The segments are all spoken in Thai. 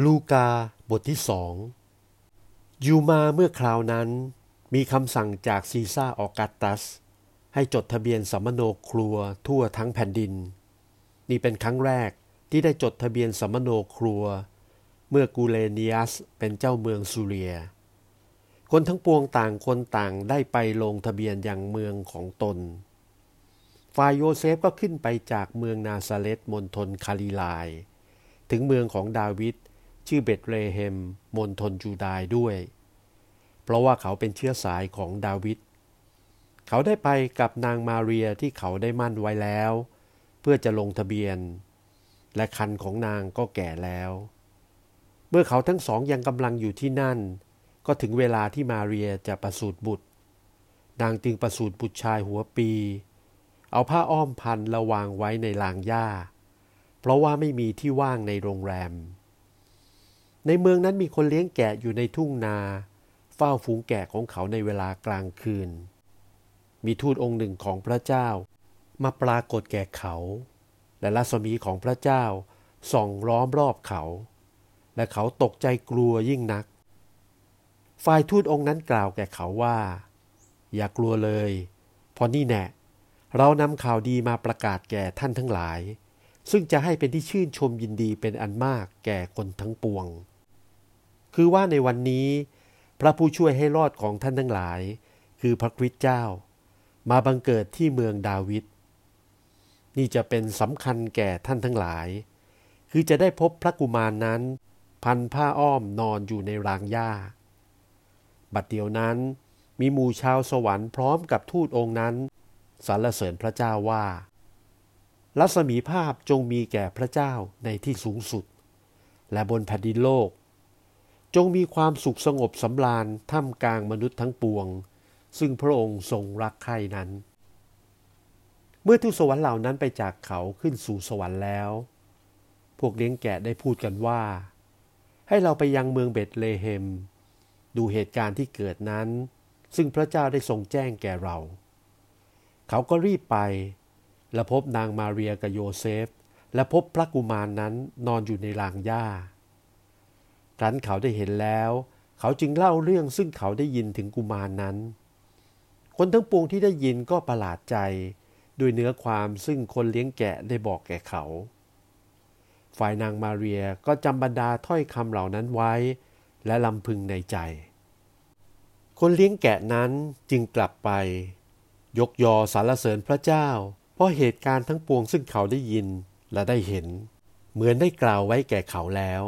ลูกาบทที่สองอยู่มาเมื่อคราวนั้น มีคำสั่งจากซีซ่าออกัสตัส ให้จดทะเบียนสำมะโนครัวทั่วทั้งแผ่นดิน นี่เป็นครั้งแรกที่ได้จดทะเบียนสำมะโนครัว เมื่อกูเลเนียสเป็นเจ้าเมืองซูเรีย คนทั้งปวงต่างคนต่างได้ไปลงทะเบียนอย่างเมืองของตนฝ่ายโยเซฟก็ขึ้นไปจากเมืองนาซาเลตมณฑลคาลิลาย ถึงเมืองของดาวิด ชื่อเบตเลเฮมมณฑลจูดายด้วย เพราะว่าเขาเป็นเชื้อสายของดาวิดเขาได้ไปกับนางมาเรียที่เขาได้หมั้นไว้แล้ว เพื่อจะลงทะเบียน และครรภ์ของนางก็แก่แล้ว เมื่อเขาทั้งสองยังกำลังอยู่ที่นั่น ก็ถึงเวลาที่มาเรียจะประสูติบุตร นางจึงประสูติบุตรชายหัวปี เอาผ้าอ้อมพันระวางไว้ในลางหญ้า เพราะว่าไม่มีที่ว่างในโรงแรม ในเมืองนั้นมีคนเลี้ยงแกะอยู่ในทุ่งนา เฝ้าฝูงแกะของเขาในเวลากลางคืน มีทูตองค์หนึ่งของพระเจ้า มาปรากฏแก่เขา และรัศมีของพระเจ้าส่องล้อมรอบเขา และเขาตกใจกลัวยิ่งนัก ฝ่ายทูตองค์นั้นกล่าวแก่เขาว่า อย่ากลัวเลยเพราะนี่แน่เรานำข่าวดีมาประกาศแก่ท่านทั้งหลาย ซึ่งจะให้เป็นที่ชื่นชมยินดีเป็นอันมากแก่คนทั้งปวง คือว่าในวันนี้ พระผู้ช่วยให้รอดของท่านทั้งหลาย คือพระคริสต์เจ้า มาบังเกิดที่เมืองดาวิดนี่จะเป็นสำคัญแก่ท่านทั้งหลาย คือจะได้พบพระกุมารนนั้น พันผ้าอ้อมนอนอยู่ในรางหญ้า บัดเดียวนั้นมีหมู่ชาวสวรรค์พร้อมกับทูตองค์นั้นสรรเสริญพระเจ้าว่า รัศมีภาพจงมีแก่พระเจ้าในที่สูงสุด และบนแผ่นดินโลก จงมีความสุขสงบสำราญท่ามกลางมนุษย์ทั้งปวง ซึ่งพระองค์ทรงรักใคร่นั้น เมื่อทูตสวรรค์เหล่านั้นไปจากเขาขึ้นสู่สวรรค์แล้ว พวกเลี้ยงแกะได้พูดกันว่า ให้เราไปยังเมืองเบตเลเฮม ดูเหตุการณ์ที่เกิดนั้น ซึ่งพระเจ้าได้ทรงแจ้งแก่เรา เขาก็รีบไป และพบนางมาเรียกับโยเซฟ และพบพระกุมารนนั้นนอนอยู่ในรางหญ้า ครั้นเขาได้เห็นแล้ว เขาจึงเล่าเรื่องซึ่งเขาได้ยินถึงกุมารนนั้น คนทั้งปวงที่ได้ยินก็ประหลาดใจด้วยเนื้อความซึ่งคนเลี้ยงแกะได้บอกแก่เขา ฝ่ายนางมาเรียก็จำบรรดาถ้อยคำเหล่านั้นไว้ และลำพึงในใจ คนเลี้ยงแกะนั้นจึงกลับไป ยกยอสารเสริญพระเจ้า เพราะเหตุการณ์ทั้งปวงซึ่งเขาได้ยินและได้เห็น เหมือนได้กล่าวไว้แก่เขาแล้ว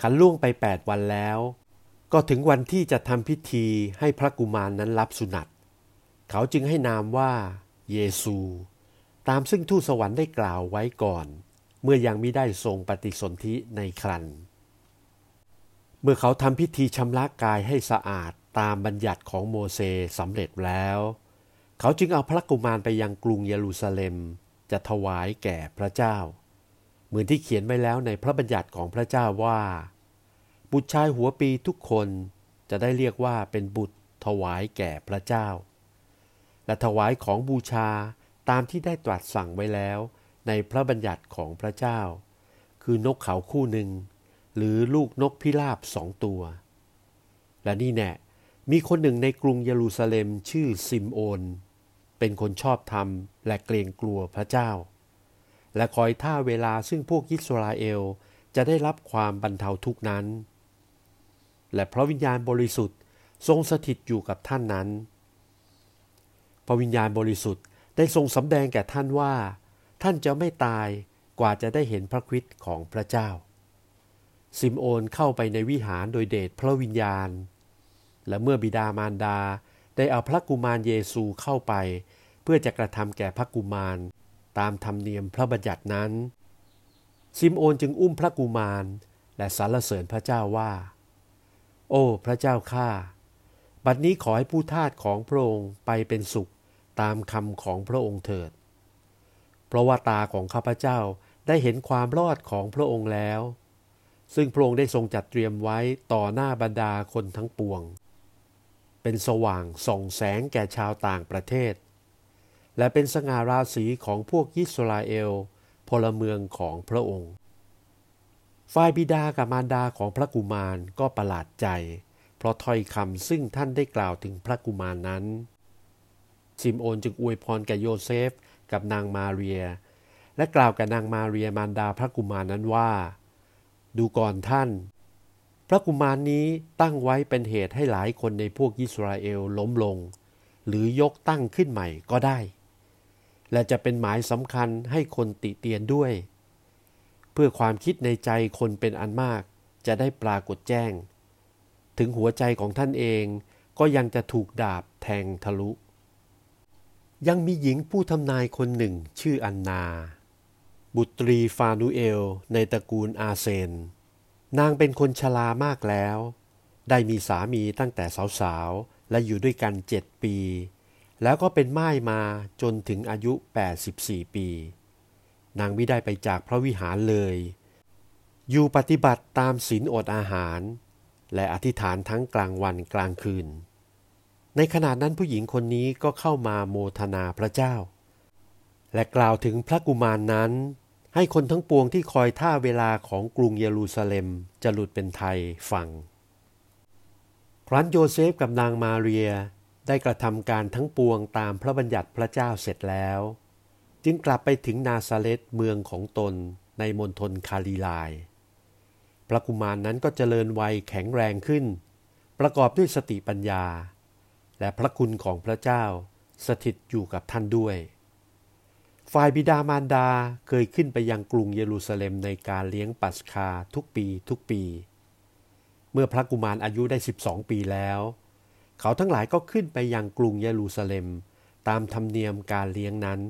ขันล่วงไปแปดวันแล้ว ก็ถึงวันที่จะทำพิธีให้พระกุมารนนั้นรับสุนัตเขาจึงให้นามว่าเยซู ตามซึ่งทูตสวรรค์ได้กล่าวไว้ก่อน เมื่อยังไม่ได้ทรงปฏิสนธิในครันเมื่อเขาทำพิธีชำระกายให้สะอาดตามบัญญัติของโมเสสสำเร็จแล้ว เขาจึงเอาพระกุมารไปยังกรุงเยรูซาเล็ม จะถวายแก่พระเจ้า เหมือนที่เขียนไว้แล้วในพระบัญญัติของพระเจ้าว่า บุตรชายหัวปีทุกคนจะได้เรียกว่าเป็นบุตรถวายแก่พระเจ้า และถวายของบูชาตามที่ได้ตรัสสั่งไว้แล้วในพระบัญญัติของพระเจ้า คือนกเขาคู่หนึ่ง หรือลูกนกพิราบสองตัว และนี่แน่มีคนหนึ่งในกรุงเยรูซาเล็มชื่อซิมโอน เป็นคนชอบธรรมและเกรงกลัวพระเจ้า และคอยท่าเวลาซึ่งพวกยิสราเอลจะได้รับความบรรเทาทุกนั้น และพระวิญญาณบริสุทธิ์ทรงสถิตอยู่กับท่านนั้น พระวิญญาณบริสุทธิ์ได้ทรงสำแดงแก่ท่านว่า ท่านจะไม่ตายกว่าจะได้เห็นพระคริสต์ของพระเจ้า ซิมโอนเข้าไปในวิหารโดยเดชพระวิญญาณ และเมื่อบิดามารดาได้เอาพระกุมารเยซูเข้าไป เพื่อจะกระทำแก่พระกุมาร ตามธรรมเนียมพระบัญญัตินั้น ซิมโอนจึงอุ้มพระกุมารและสรรเสริญพระเจ้าว่า โอ้ พระเจ้าข้าบัดนี้ขอให้ผู้ทาสของพระองค์ไปเป็นสุขตามคำของพระองค์เถิด เพราะว่าตาของข้าพเจ้าได้เห็นความรอดของพระองค์แล้ว ซึ่งพระองค์ได้ทรงจัดเตรียมไว้ต่อหน้าบรรดาคนทั้งปวง เป็นสว่างส่องแสงแก่ชาวต่างประเทศ และเป็นสง่าราศีของพวกยิสราเอล พลเมืองของพระองค์ ฝ่ายบิดากับมารดาของพระกุมารก็ประหลาดใจ เพราะถ้อยคำซึ่งท่านได้กล่าวถึงพระกุมารนั้น ซิมโอนจึงอวยพรแก่โยเซฟกับนางมาเรีย และกล่าวกับนางมาเรียมารดาพระกุมารนั้นว่า ดูก่อนท่าน พระกุมารนี้ตั้งไว้เป็นเหตุให้หลายคนในพวกอิสราเอลล้มลง หรือยกตั้งขึ้นใหม่ก็ได้ และจะเป็นหมายสำคัญให้คนติเตียนด้วย เพื่อความคิดในใจคนเป็นอันมากจะได้ปรากฏแจ้ง ถึงหัวใจของท่านเองก็ยังจะถูกดาบแทงทะลุ ยังมีหญิงผู้ทำนายคนหนึ่งชื่ออันนา บุตรีฟานูเอลในตระกูลอาเซน นางเป็นคนชรามากแล้ว ได้มีสามีตั้งแต่สาวๆ และอยู่ด้วยกันเจ็ดปี แล้วก็เป็นม่ายมาจนถึงอายุ 84 ปี นางไม่ได้ไปจากพระวิหารเลย อยู่ปฏิบัติตามศีลอดอาหาร และอธิษฐานทั้งกลางวันกลางคืน ในขณะนั้นผู้หญิงคนนี้ก็เข้ามาโมทนาพระเจ้า และกล่าวถึงพระกุมารนั้น ให้คนทั้งปวงที่คอยท่าเวลาของกรุงเยรูซาเล็มจะหลุดเป็นไทยฟัง ครั้นโยเซฟกับนางมาเรีย ได้กระทำการทั้งปวงตามพระบัญญัติพระเจ้าเสร็จแล้ว จึงกลับไปถึงนาซาเลตเมืองของตนในมณฑลคาลีลาย พระกุมารนั้นก็เจริญวัยแข็งแรงขึ้น ประกอบด้วยสติปัญญา และพระคุณของพระเจ้าสถิตอยู่กับท่านด้วย ฝ่ายบิดามารดาเคยขึ้นไปยังกรุงเยรูซาเล็มในการเลี้ยงปัสคาทุกปีทุกปี เมื่อพระกุมารอายุได้ 12 ปีแล้ว เขาทั้งหลายก็ขึ้นไปยังกรุงเยรูซาเล็ม ตามธรรมเนียมการเลี้ยงนั้น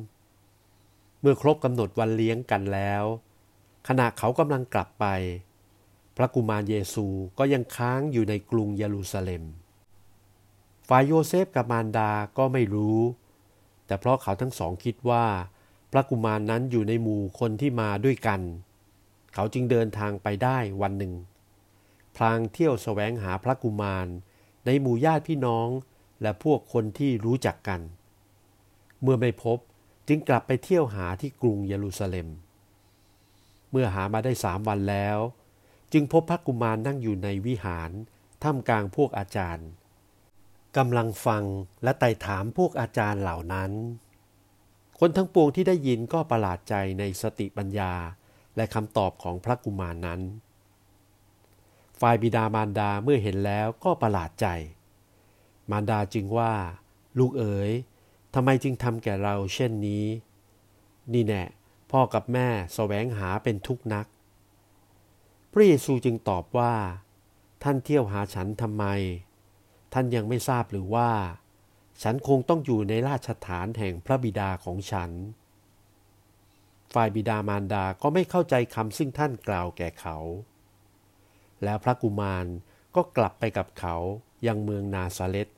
เมื่อครบกำหนดวันเลี้ยงกันแล้ว ขณะเขากำลังกลับไป พระกุมารเยซูก็ยังค้างอยู่ในกรุงเยรูซาเล็มฝ่ายโยเซฟกับมารดาก็ไม่รู้ แต่เพราะเขาทั้งสองคิดว่า พระกุมารนนั้นอยู่ในหมู่คนที่มาด้วยกัน เขาจึงเดินทางไปได้วันหนึ่ง พลางเที่ยวแสวงหาพระกุมาร ในหมู่ญาติพี่น้องและพวกคนที่รู้จักกัน เมื่อไม่พบจึงกลับไปเที่ยวหาที่กรุงเยรูซาเล็ม เมื่อหามาได้สามวันแล้ว จึงพบพระกุมารนั่งอยู่ในวิหารท่ามกลางพวกอาจารย์กำลังฟังและไต่ถามพวกอาจารย์เหล่านั้น คนทั้งปวงที่ได้ยินก็ประหลาดใจในสติปัญญาและคำตอบของพระกุมารนนั้น ฝ่ายบิดามารดาเมื่อเห็นแล้วก็ประหลาดใจ มารดาจึงว่า ลูกเอ๋ยทำไมจึงทำแก่เราเช่นนี้ นี่แน่พ่อกับแม่สแสวงหาเป็นทุกนัก พระเยซูจึงตอบว่า ท่านเที่ยวหาฉันทำไม ท่านยังไม่ทราบหรือว่า ฉันคงต้องอยู่ในราชฐานแห่งพระบิดาของฉัน ฝ่ายบิดามารดาก็ไม่เข้าใจคำซึ่งท่านกล่าวแก่เขา แล้วพระกุมารก็กลับไปกับเขายังเมืองนาซาเลต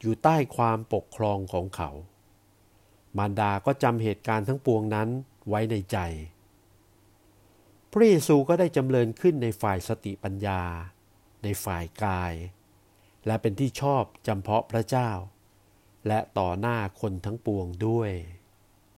อยู่ใต้ความปกครองของเขา มารดาก็จำเหตุการณ์ทั้งปวงนั้นไว้ในใจ พระเยซูก็ได้จำเริญขึ้นในฝ่ายสติปัญญา ในฝ่ายกาย และเป็นที่ชอบจำเพาะพระเจ้า และต่อหน้าคนทั้งปวงด้วย